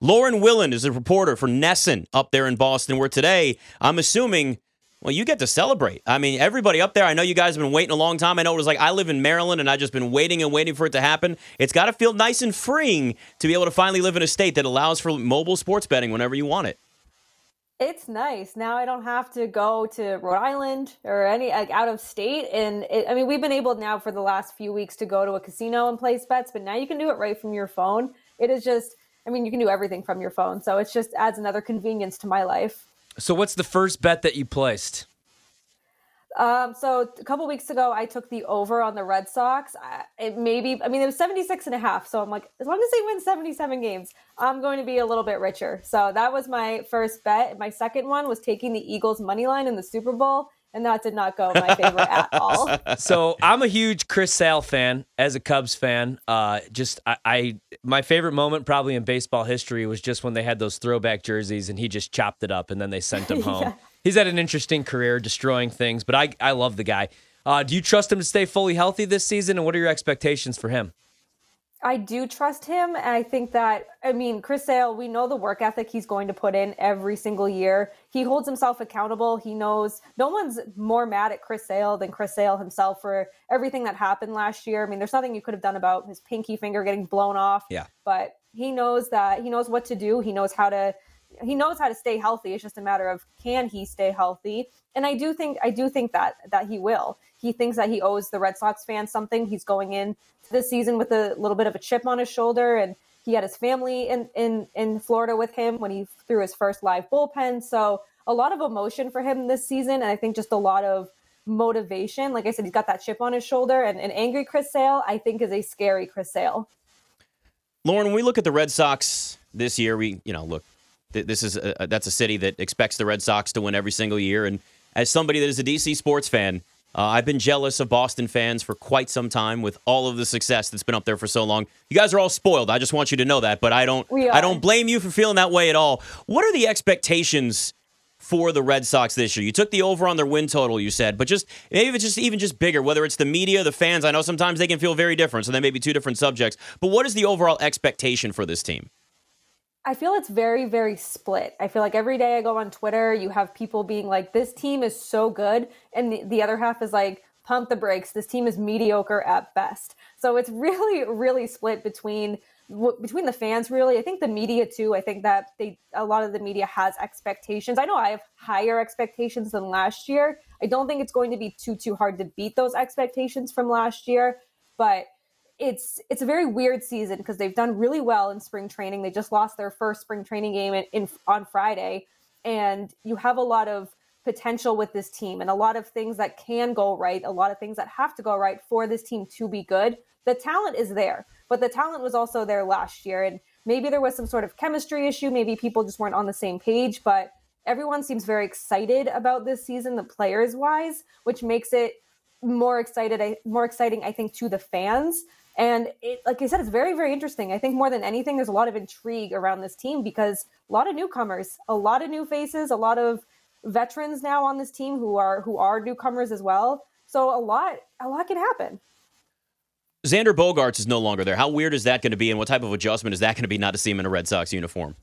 Lauren Willen is a reporter for NESN up there in Boston, where today I'm assuming, well, you get to celebrate. I mean, everybody up there, I know you guys have been waiting a long time. I know it was like I live in Maryland and I've just been waiting and waiting for it to happen. It's got to feel nice and freeing to be able to finally live in a state that allows for mobile sports betting whenever you want it. It's nice. Now I don't have to go to Rhode Island or any like out of state. And it, I mean, we've been able now for the last few weeks to go to a casino and place bets, but now you can do it right from your phone. It is just, I mean, you can do everything from your phone. So it just adds another convenience to my life. So what's the first bet that you placed? Um, so a couple weeks ago, I took the over on the Red Sox. I, it maybe, I mean, it was 76 and a half. So I'm like, as long as they win 77 games, I'm going to be a little bit richer. So that was my first bet. My second one was taking the Eagles money line in the Super Bowl. And that did not go my favor at all. So I'm a huge Chris Sale fan as a Cubs fan. Uh, just I, I, my favorite moment probably in baseball history was just when they had those throwback jerseys and he just chopped it up and then they sent him home. yeah he's had an interesting career destroying things, but I, I love the guy. Uh, do you trust him to stay fully healthy this season, and what are your expectations for him? I do trust him. And I think that, I mean, Chris Sale, we know the work ethic he's going to put in every single year. He holds himself accountable. He knows no one's more mad at Chris Sale than Chris Sale himself for everything that happened last year. I mean, there's nothing you could have done about his pinky finger getting blown off. Yeah. But he knows that he knows what to do. He knows how to he knows how to stay healthy. It's just a matter of can he stay healthy? And I do think I do think that that he will. He thinks that he owes the Red Sox fans something. He's going in this season with a little bit of a chip on his shoulder, and he had his family in in in Florida with him when he threw his first live bullpen. So a lot of emotion for him this season, and I think just a lot of motivation. Like I said, he's got that chip on his shoulder, and an angry Chris Sale, I think, is a scary Chris Sale. Lauren, when we look at the Red Sox this year, we you know look this is a, that's a city that expects the Red Sox to win every single year. And as somebody that is a DC sports fan, uh, I've been jealous of Boston fans for quite some time with all of the success that's been up there for so long. You guys are all spoiled. I just want you to know that, but I don't I don't blame you for feeling that way at all. What are the expectations for the Red Sox this year? You took the over on their win total, you said, but just maybe it's just even just bigger, whether it's the media, the fans. I know sometimes they can feel very different, so they may be two different subjects. But what is the overall expectation for this team? I feel it's very, very split. I feel like every day I go on Twitter, you have people being like, this team is so good. And the, the other half is like, pump the brakes. This team is mediocre at best. So it's really, really split between between the fans really i think the media too i think that they a lot of the media has expectations i know i have higher expectations than last year i don't think it's going to be too too hard to beat those expectations from last year but it's it's a very weird season because they've done really well in spring training. They just lost their first spring training game in, in, on Friday, and you have a lot of potential with this team and a lot of things that can go right, a lot of things that have to go right for this team to be good. The talent is there, but the talent was also there last year, and maybe there was some sort of chemistry issue. Maybe people just weren't on the same page, but everyone seems very excited about this season, the players wise, which makes it more excited, more exciting, I think, to the fans and it, like I said, it's very, very interesting. I think more than anything, there's a lot of intrigue around this team because a lot of newcomers, a lot of new faces, a lot of veterans now on this team who are who are newcomers as well. So a lot, a lot can happen. Xander Bogaerts is no longer there. How weird is that going to be, and what type of adjustment is that going to be not to see him in a Red Sox uniform?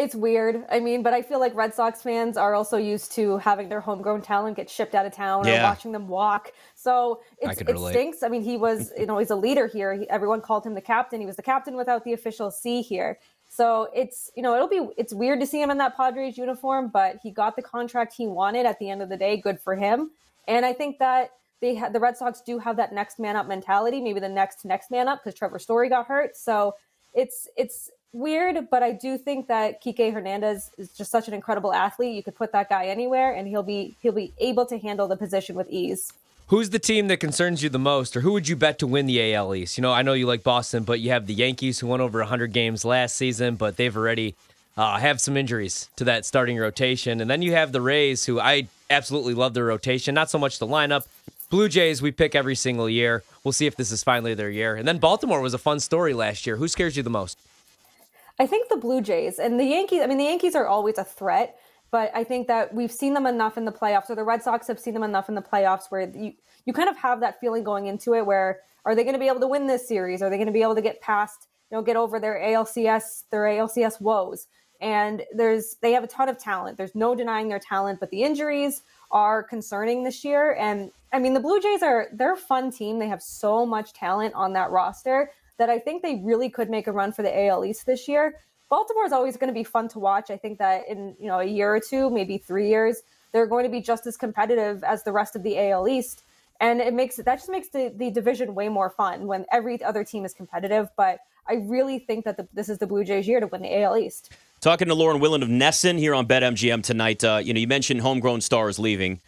It's weird. I mean, but I feel like Red Sox fans are also used to having their homegrown talent get shipped out of town yeah. or watching them walk. So it stinks. I mean, he was, you know, he's a leader here. He, everyone called him the captain. He was the captain without the official C here. So it's, you know, it'll be, it's weird to see him in that Padres uniform, but he got the contract he wanted at the end of the day. Good for him. And I think that they had the Red Sox do have that next man up mentality, maybe the next next man up because Trevor Story got hurt. So it's it's weird, but I do think that Kike Hernandez is just such an incredible athlete. You could put that guy anywhere, and he'll be he'll be able to handle the position with ease. Who's the team that concerns you the most, or who would you bet to win the AL East? You know, I know you like Boston, but you have the Yankees who won over 100 games last season, but they've already uh, have some injuries to that starting rotation, and then you have the Rays, who I absolutely love their rotation, not so much the lineup. Blue Jays, we pick every single year. We'll see if this is finally their year. And then Baltimore was a fun story last year. Who scares you the most? I think the Blue Jays and the Yankees, I mean, the Yankees are always a threat, but I think that we've seen them enough in the playoffs, or the Red Sox have seen them enough in the playoffs where you, you kind of have that feeling going into it where are they going to be able to win this series? Are they going to be able to get past you know get over their ALCS their ALCS woes. And there's they have a ton of talent. There's no denying their talent, but the injuries are concerning this year. And I mean, the Blue Jays are they're a fun team. They have so much talent on that roster that I think they really could make a run for the AL East this year. Baltimore is always going to be fun to watch. I think that in you know a year or two, maybe three years, they're going to be just as competitive as the rest of the AL East. And it makes that just makes the, the division way more fun when every other team is competitive. But I really think that the, this is the Blue Jays' year to win the AL East. Talking to Lauren Willen of NESN here on BetMGM tonight. Uh, you know, you mentioned homegrown stars leaving.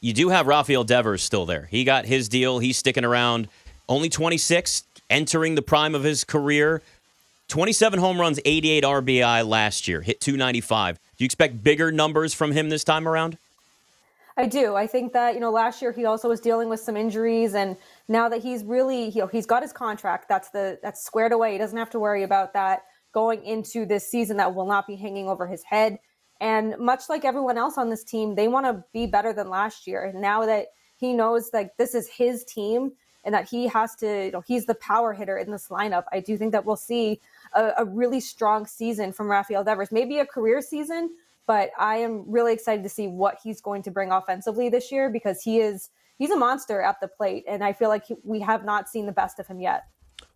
You do have Rafael Devers still there. He got his deal. He's sticking around. Only 26, entering the prime of his career. 27 home runs, 88 RBI last year. Hit 295. Do you expect bigger numbers from him this time around? I do. I think that you know last year he also was dealing with some injuries, and now that he's really you know he's got his contract. That's the that's squared away. He doesn't have to worry about that going into this season. That will not be hanging over his head. And much like everyone else on this team, they want to be better than last year. And now that he knows that this is his team and that he has to, you know, he's the power hitter in this lineup, I do think that we'll see a, a really strong season from Rafael Devers. Maybe a career season, but I am really excited to see what he's going to bring offensively this year because he is he's a monster at the plate, and I feel like we have not seen the best of him yet.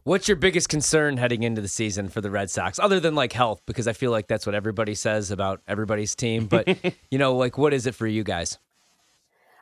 What's your biggest concern heading into the season for the Red Sox, other than like health? Because I feel like that's what everybody says about everybody's team. But you know, like, what is it for you guys?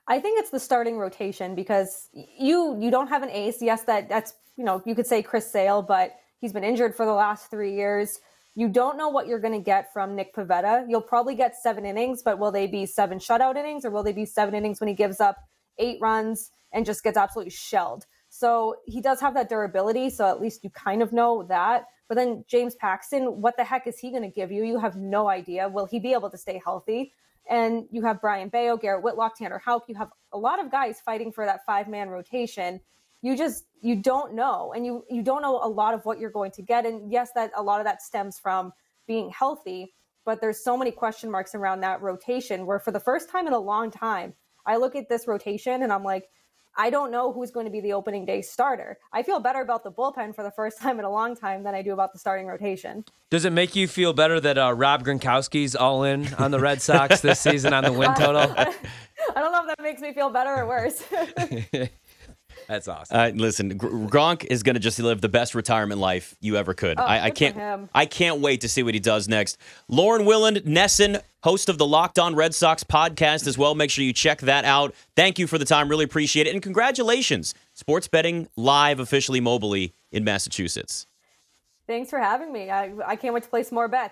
I think it's the starting rotation because you you don't have an ace. Yes, that that's you know you could say Chris Sale, but he's been injured for the last three years. You don't know what you're going to get from Nick Pivetta. You'll probably get seven innings, but will they be seven shutout innings or will they be seven innings when he gives up eight runs and just gets absolutely shelled? So he does have that durability. So at least you kind of know that. But then James Paxton, what the heck is he going to give you? You have no idea. Will he be able to stay healthy? And you have Brayan Bello, Garrett Whitlock, Tanner Houck. You have a lot of guys fighting for that five man rotation you just you don't know and you you don't know a lot of what you're going to get and yes that a lot of that stems from being healthy but there's so many question marks around that rotation where for the first time in a long time i look at this rotation and i'm like I don't know who's going to be the opening day starter. I feel better about the bullpen for the first time in a long time than I do about the starting rotation. Does it make you feel better that uh, Rob Gronkowski's all in on the Red Sox this season on the win total? I don't know if that makes me feel better or worse. That's awesome. Uh, listen, Gronk is going to just live the best retirement life you ever could. Oh, I, I can't. I can't wait to see what he does next. Lauren Willand NESN, host of the Locked On Red Sox podcast as well. Make sure you check that out. Thank you for the time. Really appreciate it, and congratulations, sports betting live officially mobily in Massachusetts. Thanks for having me. I, I can't wait to place more bets.